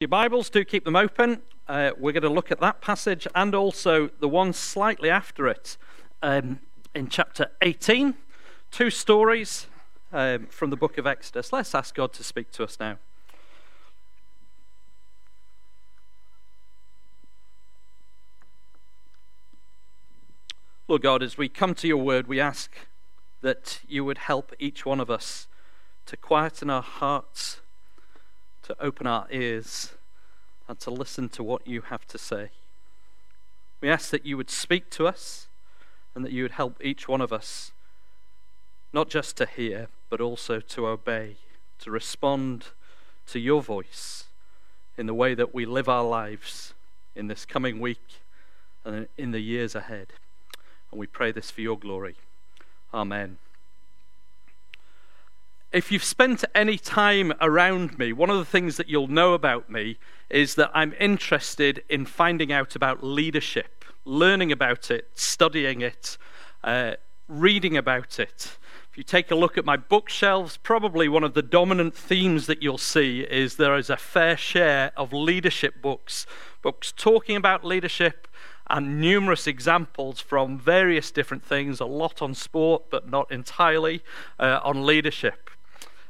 Your Bibles, do keep them open. Uh, we're going to look at that passage and also the one slightly after it um, in chapter 18. Two stories um, from the book of Exodus. Let's ask God to speak to us now. Lord God, as we come to your word, we ask that you would help each one of us to quieten our hearts to open our ears and to listen to what you have to say. We ask that you would speak to us and that you would help each one of us not just to hear, but also to obey, to respond to your voice in the way that we live our lives in this coming week and in the years ahead. And we pray this for your glory. Amen if you've spent any time around me, one of the things that you'll know about me is that I'm interested in finding out about leadership, learning about it, studying it, uh, reading about it. If you take a look at my bookshelves, probably one of the dominant themes that you'll see is there is a fair share of leadership books, books talking about leadership, and numerous examples from various different things, a lot on sport, but not entirely uh, on leadership.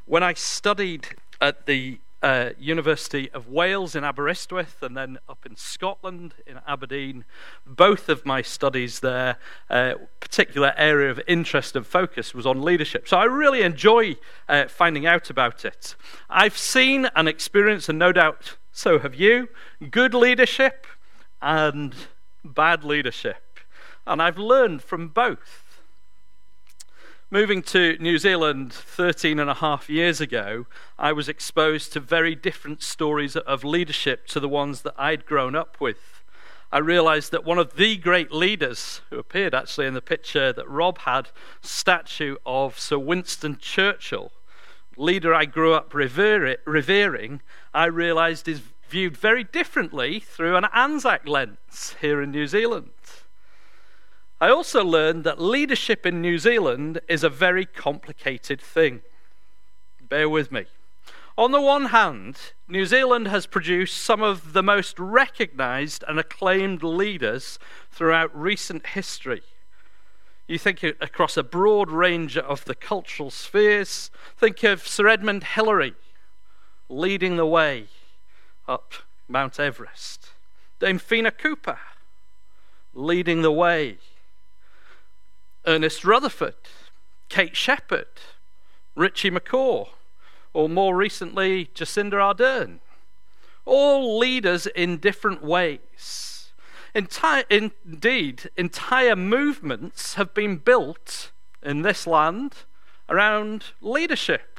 When I studied at the uh, University of Wales in Aberystwyth and then up in Scotland in Aberdeen. Both of my studies there, uh, particular area of interest and focus was on leadership. So I really enjoy uh, finding out about it. I've seen and experienced, and no doubt so have you, good leadership and bad leadership. And I've learned from both. Moving to New Zealand 13 and a half years ago, I was exposed to very different stories of leadership to the ones that I'd grown up with. I realized that one of the great leaders, who appeared actually in the picture that Rob had, statue of Sir Winston Churchill, leader I grew up revering, I realized is viewed very differently through an Anzac lens here in New Zealand. I also learned that leadership in New Zealand is a very complicated thing. Bear with me. On the one hand, New Zealand has produced some of the most recognized and acclaimed leaders throughout recent history. You think across a broad range of the cultural spheres. Think of Sir Edmund Hillary leading the way up Mount Everest, Dame Whina Cooper leading the way Ernest Rutherford, Kate Sheppard, Richie McCaw, or more recently, Jacinda Ardern. All leaders in different ways. Entire, indeed, entire movements have been built in this land around leadership.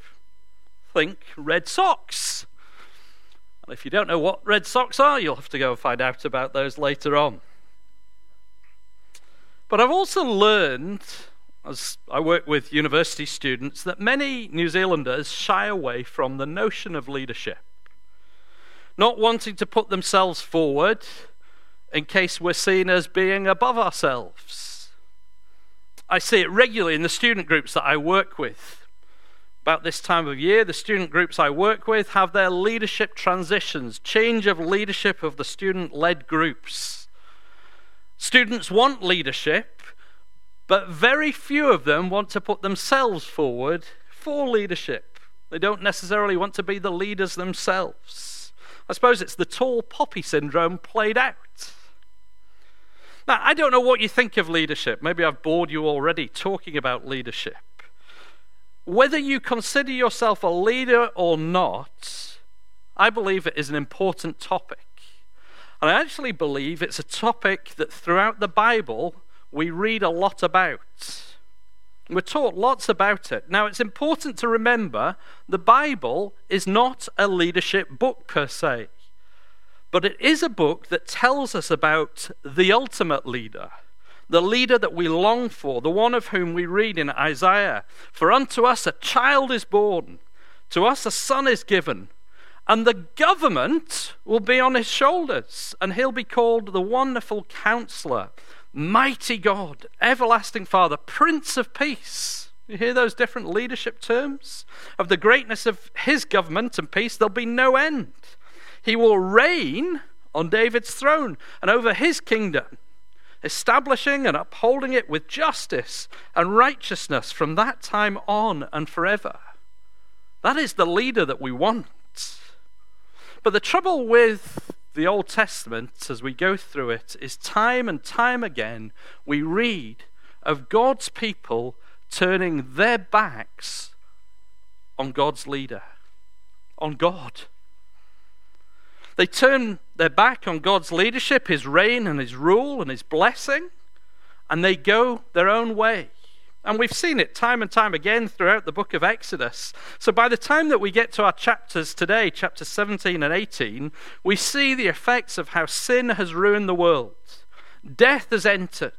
Think Red Socks. And if you don't know what Red Socks are, you'll have to go and find out about those later on. But I've also learned, as I work with university students, that many New Zealanders shy away from the notion of leadership, not wanting to put themselves forward in case we're seen as being above ourselves. I see it regularly in the student groups that I work with. About this time of year, the student groups I work with have their leadership transitions, change of leadership of the student led groups. Students want leadership, but very few of them want to put themselves forward for leadership. They don't necessarily want to be the leaders themselves. I suppose it's the tall poppy syndrome played out. Now, I don't know what you think of leadership. Maybe I've bored you already talking about leadership. Whether you consider yourself a leader or not, I believe it is an important topic. And I actually believe it's a topic that throughout the Bible we read a lot about. We're taught lots about it. Now, it's important to remember the Bible is not a leadership book per se, but it is a book that tells us about the ultimate leader, the leader that we long for, the one of whom we read in Isaiah For unto us a child is born, to us a son is given and the government will be on his shoulders, and he'll be called the Wonderful Counselor, Mighty God, Everlasting Father, Prince of Peace. You hear those different leadership terms? Of the greatness of his government and peace, there'll be no end. He will reign on David's throne and over his kingdom, establishing and upholding it with justice and righteousness from that time on and forever. That is the leader that we want. But the trouble with the Old Testament, as we go through it, is time and time again we read of God's people turning their backs on God's leader, on God. They turn their back on God's leadership, His reign and His rule and His blessing, and they go their own way. And we've seen it time and time again throughout the book of Exodus. So by the time that we get to our chapters today, chapters 17 and 18, we see the effects of how sin has ruined the world. Death has entered,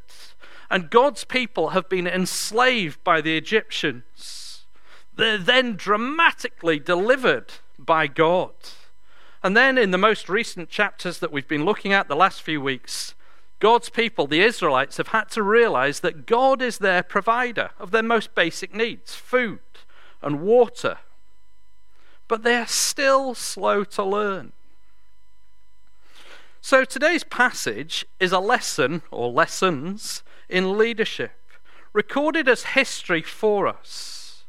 and God's people have been enslaved by the Egyptians. They're then dramatically delivered by God. And then in the most recent chapters that we've been looking at the last few weeks, God's people, the Israelites, have had to realize that God is their provider of their most basic needs food and water. But they are still slow to learn. So today's passage is a lesson, or lessons, in leadership, recorded as history for us.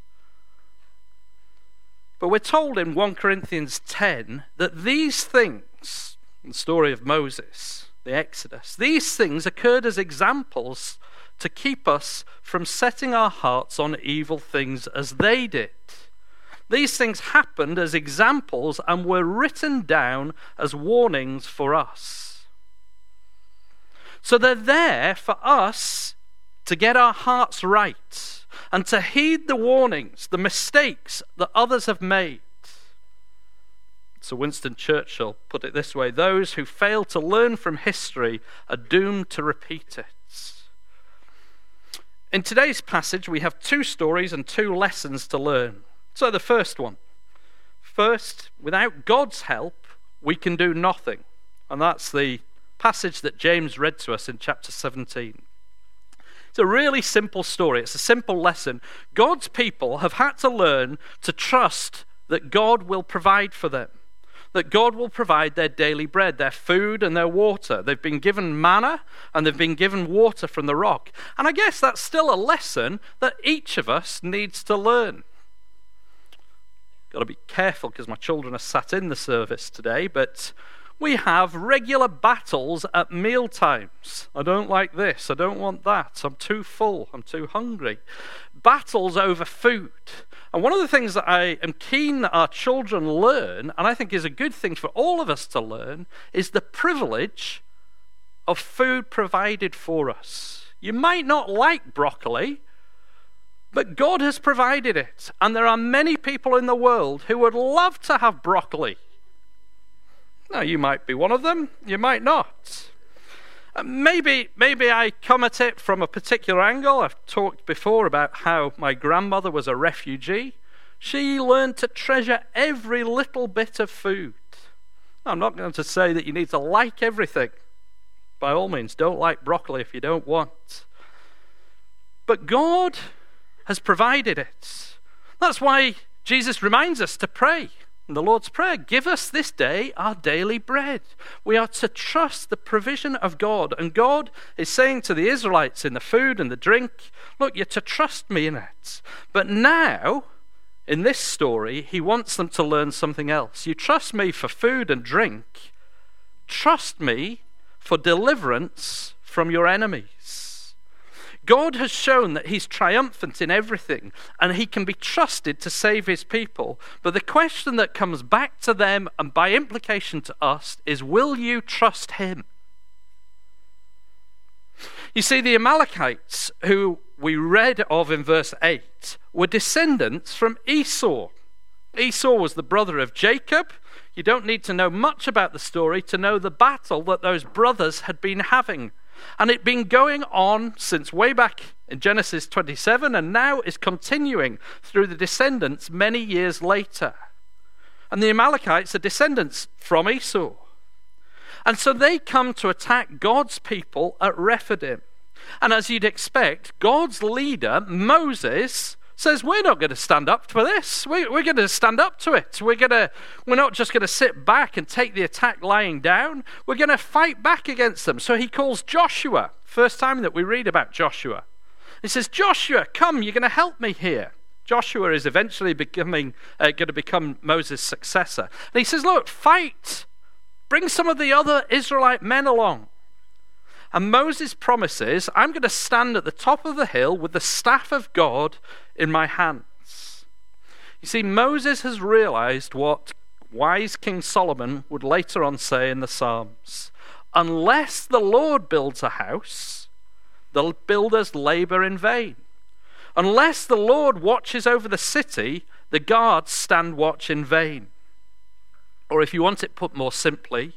But we're told in 1 Corinthians 10 that these things, the story of Moses, the Exodus. These things occurred as examples to keep us from setting our hearts on evil things as they did. These things happened as examples and were written down as warnings for us. So they're there for us to get our hearts right and to heed the warnings, the mistakes that others have made. So Winston Churchill put it this way those who fail to learn from history are doomed to repeat it. In today's passage, we have two stories and two lessons to learn. So, the first one first, without God's help, we can do nothing. And that's the passage that James read to us in chapter 17. It's a really simple story, it's a simple lesson. God's people have had to learn to trust that God will provide for them that God will provide their daily bread, their food, and their water. They've been given manna and they've been given water from the rock. And I guess that's still a lesson that each of us needs to learn. Got to be careful because my children are sat in the service today, but we have regular battles at meal times. I don't like this. I don't want that. I'm too full. I'm too hungry. Battles over food. And one of the things that I am keen that our children learn, and I think is a good thing for all of us to learn, is the privilege of food provided for us. You might not like broccoli, but God has provided it. And there are many people in the world who would love to have broccoli. Now, you might be one of them, you might not. Uh, maybe, maybe I come at it from a particular angle. I've talked before about how my grandmother was a refugee. She learned to treasure every little bit of food. I'm not going to say that you need to like everything. By all means, don't like broccoli if you don't want. But God has provided it. That's why Jesus reminds us to pray the Lord's Prayer Give us this day our daily bread. We are to trust the provision of God. And God is saying to the Israelites in the food and the drink, Look, you're to trust me in it. But now, in this story, He wants them to learn something else. You trust me for food and drink, trust me for deliverance from your enemies. God has shown that he's triumphant in everything and he can be trusted to save his people. But the question that comes back to them and by implication to us is will you trust him? You see, the Amalekites, who we read of in verse 8, were descendants from Esau. Esau was the brother of Jacob. You don't need to know much about the story to know the battle that those brothers had been having and it's been going on since way back in Genesis 27 and now is continuing through the descendants many years later. And the Amalekites are descendants from Esau. And so they come to attack God's people at Rephidim. And as you'd expect, God's leader, Moses, says we're not going to stand up for this. We, we're going to stand up to it. We're, going to, we're not just going to sit back and take the attack lying down. We're going to fight back against them. So he calls Joshua, first time that we read about Joshua. He says, Joshua, come, you're going to help me here. Joshua is eventually becoming, uh, going to become Moses' successor. And he says, Look, fight. Bring some of the other Israelite men along. And Moses promises, I'm going to stand at the top of the hill with the staff of God in my hands. You see, Moses has realized what wise King Solomon would later on say in the Psalms Unless the Lord builds a house, the builders labor in vain. Unless the Lord watches over the city, the guards stand watch in vain. Or if you want it put more simply,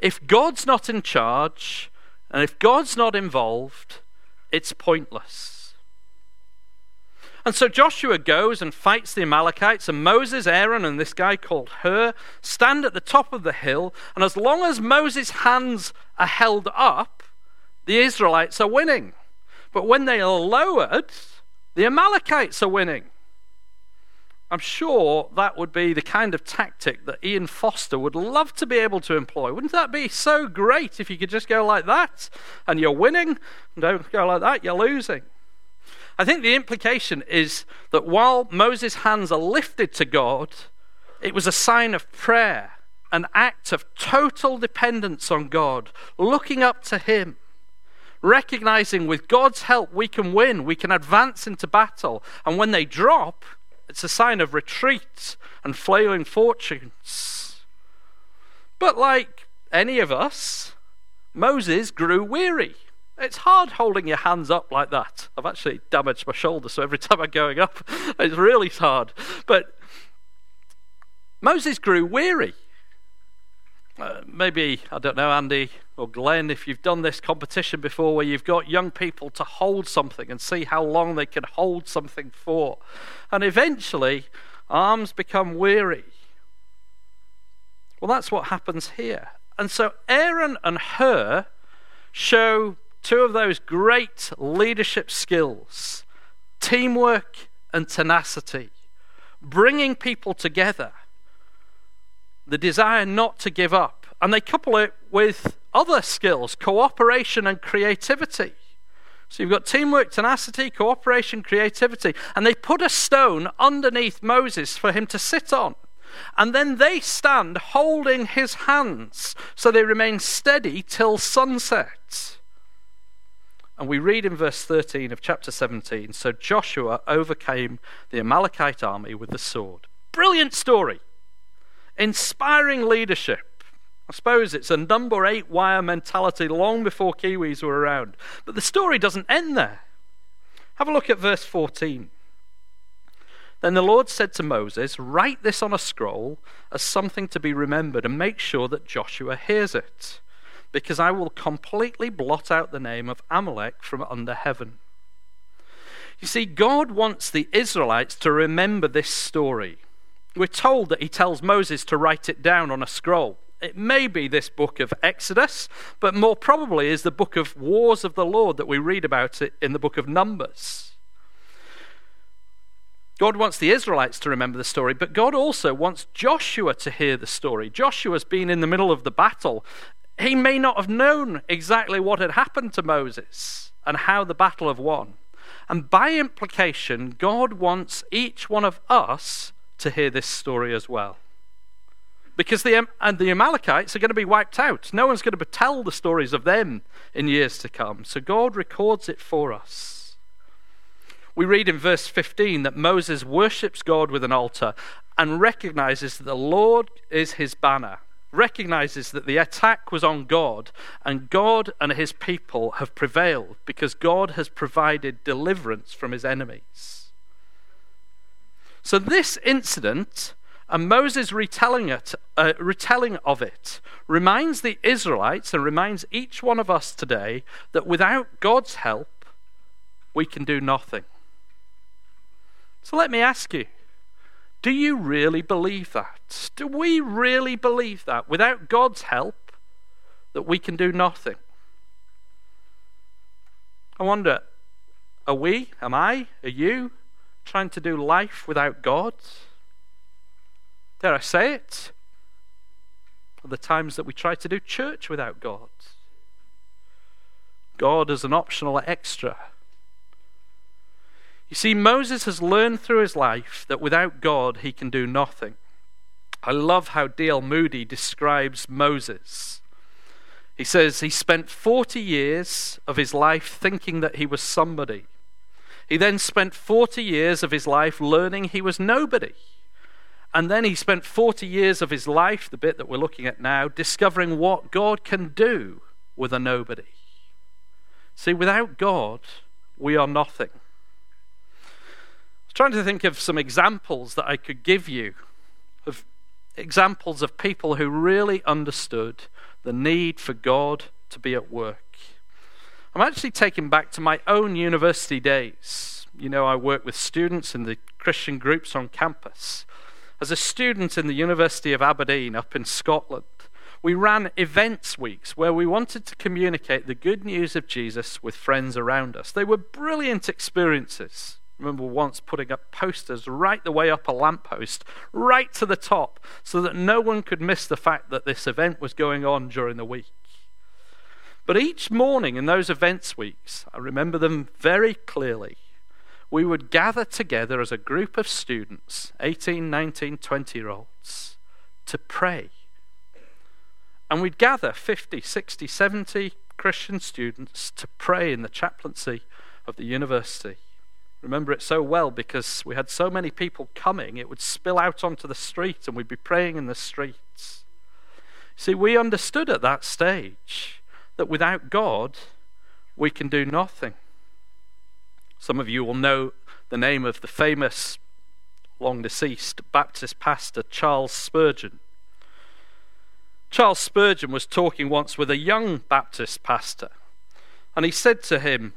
if God's not in charge, and if God's not involved, it's pointless. And so Joshua goes and fights the Amalekites, and Moses, Aaron, and this guy called Hur stand at the top of the hill. And as long as Moses' hands are held up, the Israelites are winning. But when they are lowered, the Amalekites are winning. I'm sure that would be the kind of tactic that Ian Foster would love to be able to employ. Wouldn't that be so great if you could just go like that and you're winning? Don't go like that, you're losing. I think the implication is that while Moses' hands are lifted to God, it was a sign of prayer, an act of total dependence on God, looking up to Him recognizing with God's help we can win, we can advance into battle. And when they drop, it's a sign of retreat and flailing fortunes. But like any of us, Moses grew weary. It's hard holding your hands up like that. I've actually damaged my shoulder, so every time I'm going up, it's really hard. But Moses grew weary. Uh, maybe, I don't know, Andy or Glenn, if you've done this competition before where you've got young people to hold something and see how long they can hold something for. And eventually, arms become weary. Well, that's what happens here. And so Aaron and Hur show two of those great leadership skills teamwork and tenacity, bringing people together the desire not to give up. And they couple it with other skills, cooperation and creativity. So you've got teamwork, tenacity, cooperation, creativity. And they put a stone underneath Moses for him to sit on. And then they stand holding his hands so they remain steady till sunset. And we read in verse 13 of chapter 17 So Joshua overcame the Amalekite army with the sword. Brilliant story. Inspiring leadership. I suppose it's a number eight wire mentality long before Kiwis were around. But the story doesn't end there. Have a look at verse 14. Then the Lord said to Moses, Write this on a scroll as something to be remembered, and make sure that Joshua hears it, because I will completely blot out the name of Amalek from under heaven. You see, God wants the Israelites to remember this story we're told that he tells Moses to write it down on a scroll. It may be this book of Exodus, but more probably is the book of Wars of the Lord that we read about it in the book of Numbers. God wants the Israelites to remember the story, but God also wants Joshua to hear the story. Joshua's been in the middle of the battle. He may not have known exactly what had happened to Moses and how the battle had won. And by implication, God wants each one of us to hear this story as well. Because the, and the Amalekites are going to be wiped out. No one's going to tell the stories of them in years to come. So God records it for us. We read in verse 15 that Moses worships God with an altar and recognizes that the Lord is his banner, recognizes that the attack was on God, and God and his people have prevailed because God has provided deliverance from his enemies. So, this incident and Moses' retelling, it, uh, retelling of it reminds the Israelites and reminds each one of us today that without God's help, we can do nothing. So, let me ask you do you really believe that? Do we really believe that without God's help, that we can do nothing? I wonder, are we, am I, are you, trying to do life without God? Dare I say it? The times that we try to do church without God? God as an optional extra. You see, Moses has learned through his life that without God he can do nothing. I love how D.L. Moody describes Moses. He says he spent 40 years of his life thinking that he was somebody. He then spent 40 years of his life learning he was nobody. And then he spent 40 years of his life, the bit that we're looking at now, discovering what God can do with a nobody. See, without God, we are nothing. I was trying to think of some examples that I could give you of examples of people who really understood the need for God to be at work. I'm actually taken back to my own university days. You know, I work with students in the Christian groups on campus. As a student in the University of Aberdeen up in Scotland, we ran events weeks where we wanted to communicate the good news of Jesus with friends around us. They were brilliant experiences. I remember once putting up posters right the way up a lamppost, right to the top, so that no one could miss the fact that this event was going on during the week. But each morning in those events weeks, I remember them very clearly, we would gather together as a group of students, 18, 19, 20 year olds, to pray. And we'd gather 50, 60, 70 Christian students to pray in the chaplaincy of the university. Remember it so well because we had so many people coming, it would spill out onto the street and we'd be praying in the streets. See, we understood at that stage that without God, we can do nothing. Some of you will know the name of the famous, long deceased Baptist pastor Charles Spurgeon. Charles Spurgeon was talking once with a young Baptist pastor, and he said to him,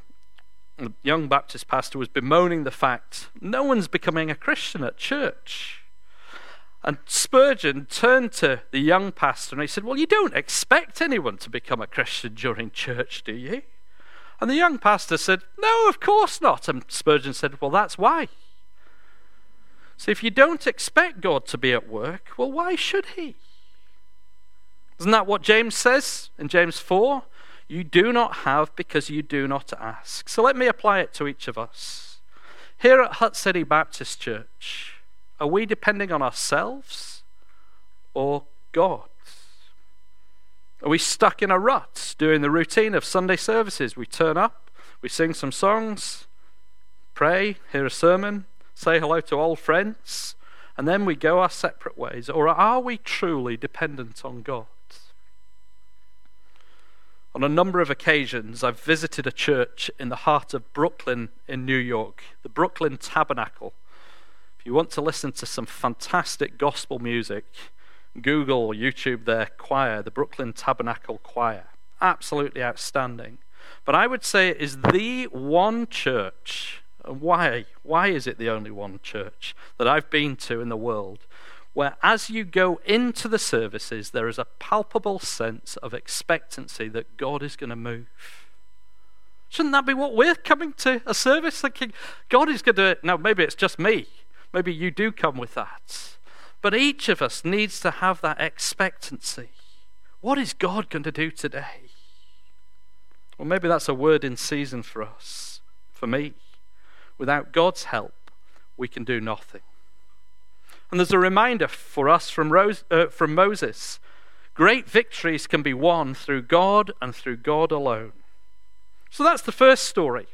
the young Baptist pastor was bemoaning the fact no one's becoming a Christian at church. And Spurgeon turned to the young pastor and he said, Well, you don't expect anyone to become a Christian during church, do you? And the young pastor said, No, of course not. And Spurgeon said, Well, that's why. So if you don't expect God to be at work, well, why should he? Isn't that what James says in James 4? You do not have because you do not ask. So let me apply it to each of us. Here at Hutt City Baptist Church, are we depending on ourselves or God? Are we stuck in a rut doing the routine of Sunday services? We turn up, we sing some songs, pray, hear a sermon, say hello to old friends, and then we go our separate ways? Or are we truly dependent on God? On a number of occasions, I've visited a church in the heart of Brooklyn in New York, the Brooklyn Tabernacle. You want to listen to some fantastic gospel music, Google or YouTube their choir, the Brooklyn Tabernacle Choir. Absolutely outstanding. But I would say it is the one church. Why? Why is it the only one church that I've been to in the world where, as you go into the services, there is a palpable sense of expectancy that God is going to move? Shouldn't that be what we're coming to a service thinking God is going to? Now, maybe it's just me. Maybe you do come with that. But each of us needs to have that expectancy. What is God going to do today? Well, maybe that's a word in season for us, for me. Without God's help, we can do nothing. And there's a reminder for us from, Rose, uh, from Moses great victories can be won through God and through God alone. So that's the first story.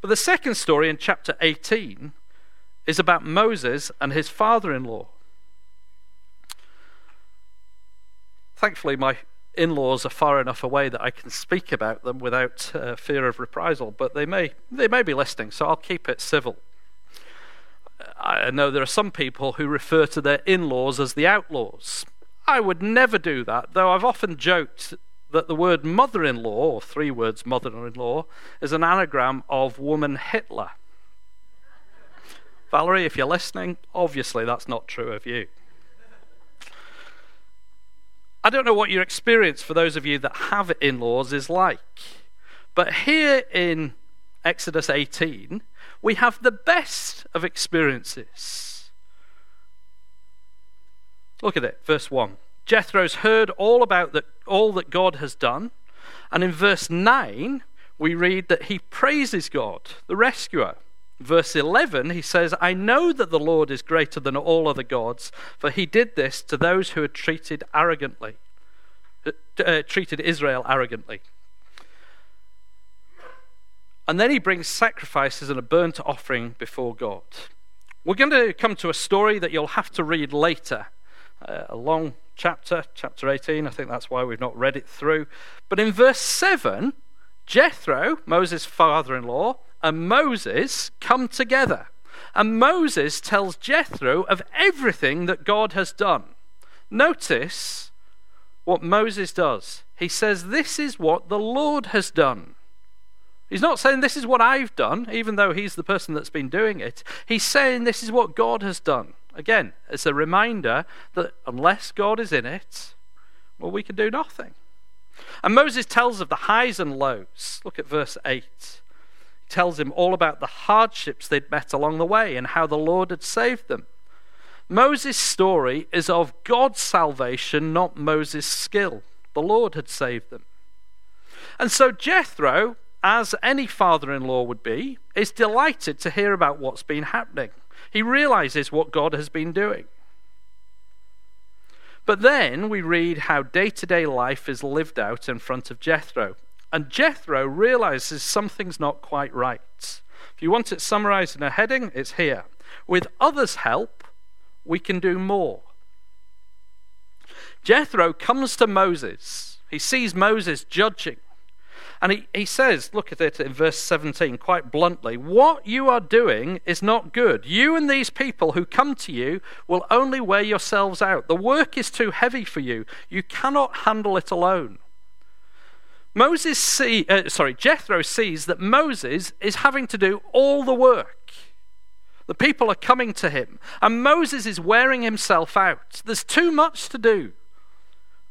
But the second story in chapter 18 is about Moses and his father in law. Thankfully, my in laws are far enough away that I can speak about them without uh, fear of reprisal, but they may, they may be listening, so I'll keep it civil. I know there are some people who refer to their in laws as the outlaws. I would never do that, though I've often joked that the word mother in law, or three words mother in law, is an anagram of woman Hitler. Valerie, if you're listening, obviously that's not true of you. I don't know what your experience for those of you that have in laws is like. But here in Exodus 18, we have the best of experiences. Look at it, verse 1. Jethro's heard all about the, all that God has done. And in verse 9, we read that he praises God, the rescuer. Verse 11, he says, I know that the Lord is greater than all other gods, for he did this to those who had treated arrogantly, uh, uh treated Israel arrogantly. And then he brings sacrifices and a burnt offering before God. We're going to come to a story that you'll have to read later, uh, a long chapter, chapter 18. I think that's why we've not read it through. But in verse 7, Jethro, Moses' father in law, and Moses come together. And Moses tells Jethro of everything that God has done. Notice what Moses does. He says, This is what the Lord has done. He's not saying this is what I've done, even though he's the person that's been doing it. He's saying this is what God has done. Again, it's a reminder that unless God is in it, well, we can do nothing. And Moses tells of the highs and lows. Look at verse 8. Tells him all about the hardships they'd met along the way and how the Lord had saved them. Moses' story is of God's salvation, not Moses' skill. The Lord had saved them. And so Jethro as any father in law would be, is delighted to hear about what's been happening. He realizes what God has been doing. But then we read how day to day life is lived out in front of Jethro. And Jethro realizes something's not quite right. If you want it summarized in a heading, it's here. With others' help, we can do more. Jethro comes to Moses. He sees Moses judging. And he, he says, look at it in verse 17 quite bluntly What you are doing is not good. You and these people who come to you will only wear yourselves out. The work is too heavy for you. You cannot handle it alone. Moses see, uh, sorry, Jethro sees that Moses is having to do all the work. The people are coming to him, and Moses is wearing himself out. There's too much to do.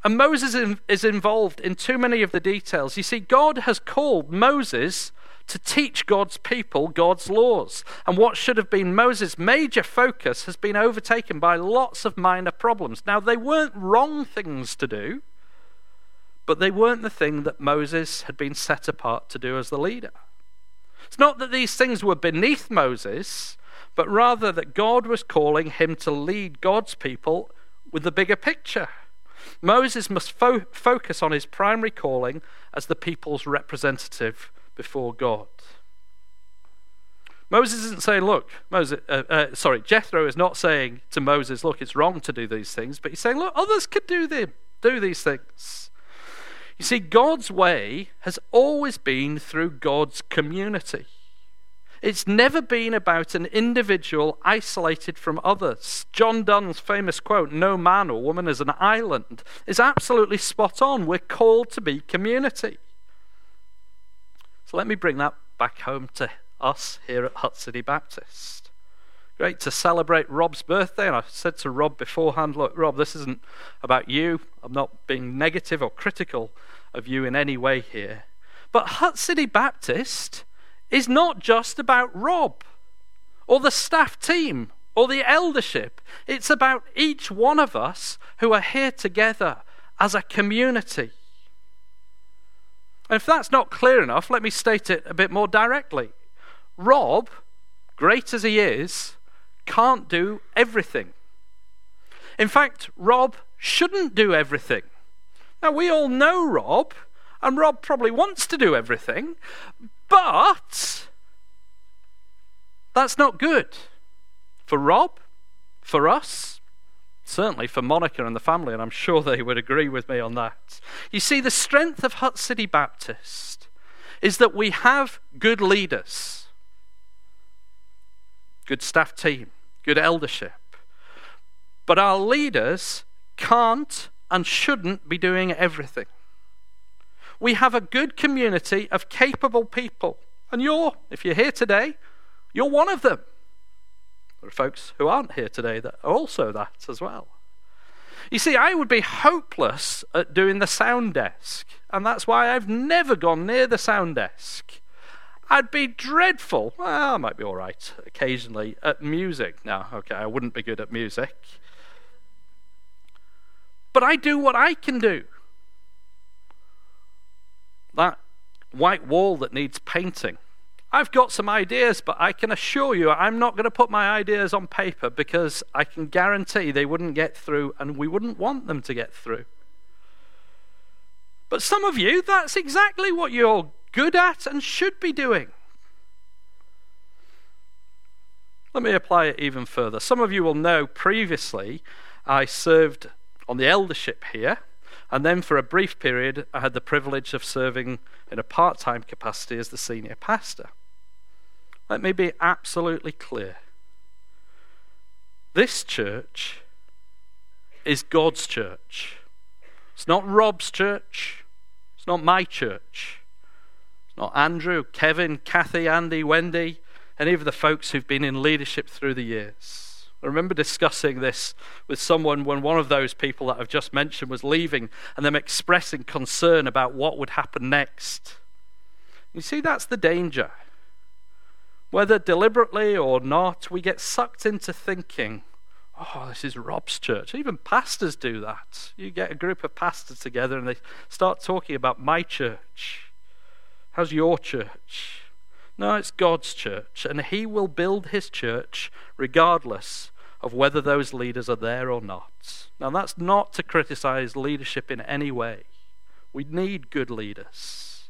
And Moses is involved in too many of the details. You see, God has called Moses to teach God's people God's laws. And what should have been Moses' major focus has been overtaken by lots of minor problems. Now, they weren't wrong things to do, but they weren't the thing that Moses had been set apart to do as the leader. It's not that these things were beneath Moses, but rather that God was calling him to lead God's people with the bigger picture. Moses must fo- focus on his primary calling as the people's representative before God. Moses isn't saying, look, Moses, uh, uh, sorry, Jethro is not saying to Moses, look, it's wrong to do these things, but he's saying, look, others could do them, do these things. You see, God's way has always been through God's community. It's never been about an individual isolated from others. John Donne's famous quote, no man or woman is an island, is absolutely spot on. We're called to be community. So let me bring that back home to us here at Hutt City Baptist. Great to celebrate Rob's birthday, and I said to Rob beforehand, look, Rob, this isn't about you. I'm not being negative or critical of you in any way here. But Hutt City Baptist is not just about Rob or the staff team or the eldership. It's about each one of us who are here together as a community. And if that's not clear enough, let me state it a bit more directly. Rob, great as he is, can't do everything. In fact, Rob shouldn't do everything. Now, we all know Rob, and Rob probably wants to do everything, but that's not good for Rob, for us, certainly for Monica and the family, and I'm sure they would agree with me on that. You see, the strength of Hutt City Baptist is that we have good leaders, good staff team, good eldership, but our leaders can't and shouldn't be doing everything. We have a good community of capable people. And you're, if you're here today, you're one of them. There are folks who aren't here today that are also that as well. You see, I would be hopeless at doing the sound desk, and that's why I've never gone near the sound desk. I'd be dreadful. Well, I might be all right occasionally at music. No, okay, I wouldn't be good at music. But I do what I can do. That white wall that needs painting. I've got some ideas, but I can assure you I'm not going to put my ideas on paper because I can guarantee they wouldn't get through and we wouldn't want them to get through. But some of you, that's exactly what you're good at and should be doing. Let me apply it even further. Some of you will know previously I served on the eldership here, and then for a brief period I had the privilege of serving in a part time capacity as the senior pastor. Let me be absolutely clear. This church is God's church. It's not Rob's church. It's not my church. Not Andrew, Kevin, Kathy, Andy, Wendy, any of the folks who've been in leadership through the years. I remember discussing this with someone when one of those people that I've just mentioned was leaving and them expressing concern about what would happen next. You see, that's the danger. Whether deliberately or not, we get sucked into thinking oh, this is Rob's church. Even pastors do that. You get a group of pastors together and they start talking about my church. How's your church? No, it's God's church, and He will build His church regardless of whether those leaders are there or not. Now, that's not to criticize leadership in any way. We need good leaders.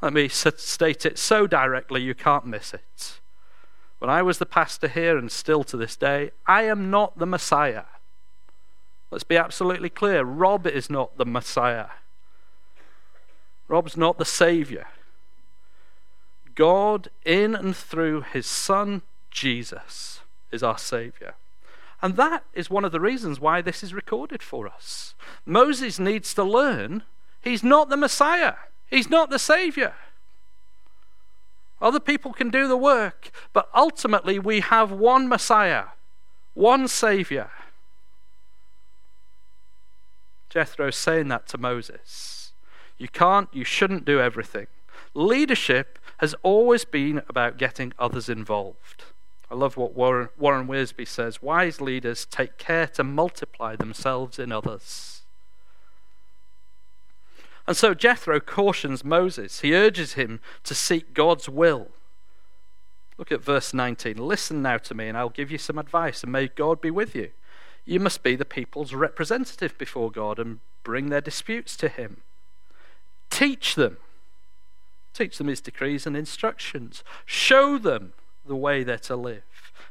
Let me state it so directly you can't miss it. When I was the pastor here, and still to this day, I am not the Messiah. Let's be absolutely clear Rob is not the Messiah. Rob's not the Savior. God, in and through his Son, Jesus, is our Savior. And that is one of the reasons why this is recorded for us. Moses needs to learn he's not the Messiah, he's not the Savior. Other people can do the work, but ultimately we have one Messiah, one Savior. Jethro's saying that to Moses. You can't, you shouldn't do everything. Leadership has always been about getting others involved. I love what Warren, Warren Wiersbe says wise leaders take care to multiply themselves in others. And so Jethro cautions Moses. He urges him to seek God's will. Look at verse 19. Listen now to me, and I'll give you some advice, and may God be with you. You must be the people's representative before God and bring their disputes to Him. Teach them. Teach them His decrees and instructions. Show them the way they're to live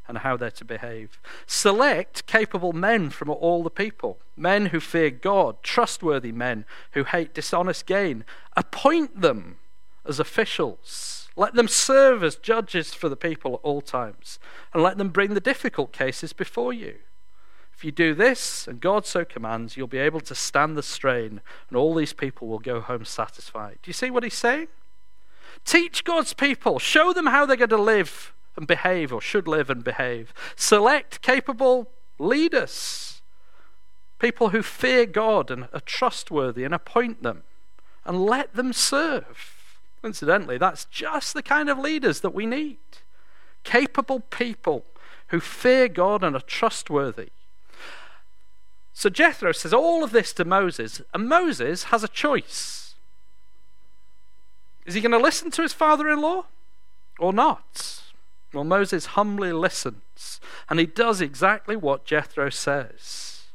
and how they're to behave. Select capable men from all the people, men who fear God, trustworthy men who hate dishonest gain. Appoint them as officials. Let them serve as judges for the people at all times, and let them bring the difficult cases before you. If you do this, and God so commands, you'll be able to stand the strain, and all these people will go home satisfied. Do you see what he's saying? Teach God's people, show them how they're going to live and behave, or should live and behave. Select capable leaders, people who fear God and are trustworthy, and appoint them, and let them serve. Incidentally, that's just the kind of leaders that we need capable people who fear God and are trustworthy. So Jethro says all of this to Moses, and Moses has a choice. Is he going to listen to his father in law or not? Well, Moses humbly listens, and he does exactly what Jethro says.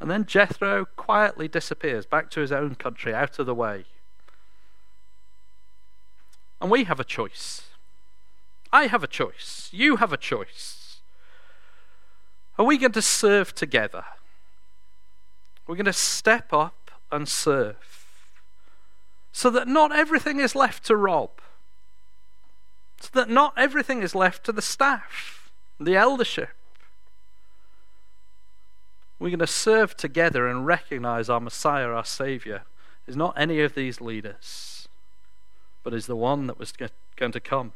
And then Jethro quietly disappears back to his own country, out of the way. And we have a choice. I have a choice. You have a choice. Are we going to serve together? We're going to step up and serve so that not everything is left to Rob so that not everything is left to the staff, the eldership. We're going to serve together and recognize our Messiah, our Savior, is not any of these leaders, but is the one that was going to come.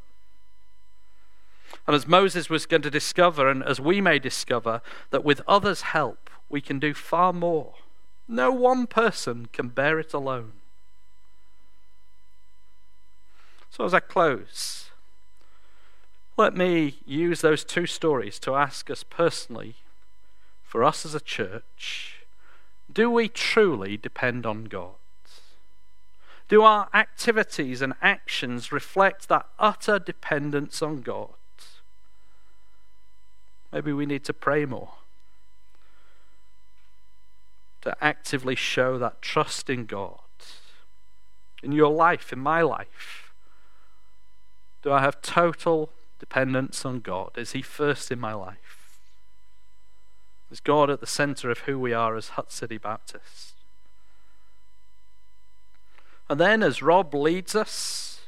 And as Moses was going to discover, and as we may discover, that with others' help we can do far more. No one person can bear it alone. So, as I close, let me use those two stories to ask us personally, for us as a church, do we truly depend on God? Do our activities and actions reflect that utter dependence on God? Maybe we need to pray more to actively show that trust in God. In your life, in my life, do I have total dependence on God? Is He first in my life? Is God at the center of who we are as Hutt City Baptists? And then, as Rob leads us,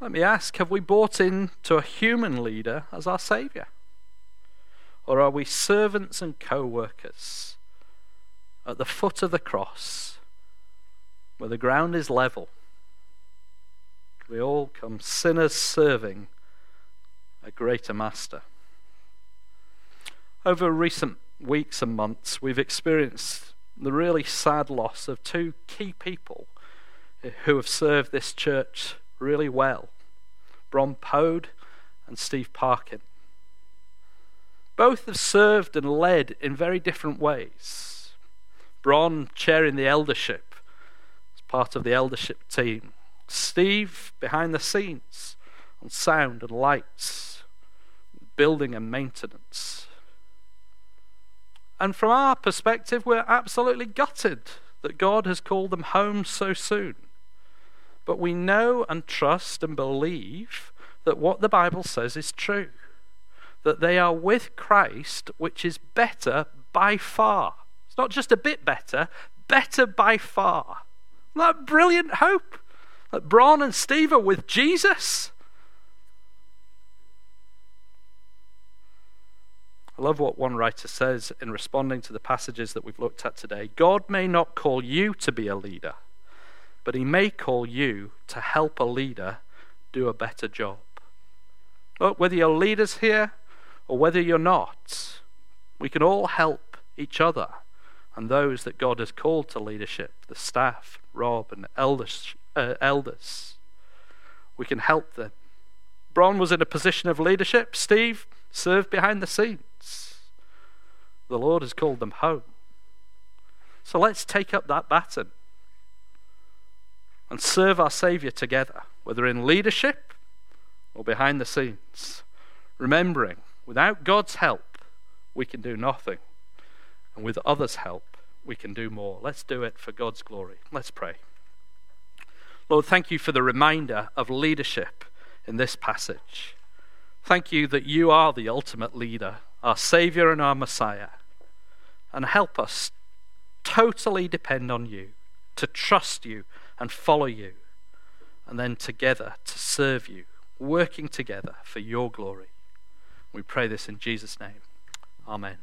let me ask have we bought into a human leader as our Saviour? Or are we servants and co workers at the foot of the cross where the ground is level? We all come sinners serving a greater master. Over recent weeks and months, we've experienced the really sad loss of two key people who have served this church really well Bron Pode and Steve Parkin. Both have served and led in very different ways. Bron chairing the eldership as part of the eldership team. Steve behind the scenes on sound and lights, building and maintenance. And from our perspective, we're absolutely gutted that God has called them home so soon. But we know and trust and believe that what the Bible says is true that they are with Christ, which is better by far. It's not just a bit better, better by far. That brilliant hope? That Bron and Steve are with Jesus. I love what one writer says in responding to the passages that we've looked at today. God may not call you to be a leader, but he may call you to help a leader do a better job. Look, whether you're leaders here or whether you're not, we can all help each other and those that God has called to leadership, the staff, Rob, and elders. Uh, elders. We can help them. Bron was in a position of leadership. Steve served behind the scenes. The Lord has called them home. So let's take up that baton and serve our Saviour together, whether in leadership or behind the scenes, remembering Without God's help, we can do nothing. And with others' help, we can do more. Let's do it for God's glory. Let's pray. Lord, thank you for the reminder of leadership in this passage. Thank you that you are the ultimate leader, our Savior and our Messiah. And help us totally depend on you, to trust you and follow you, and then together to serve you, working together for your glory. We pray this in Jesus' name. Amen.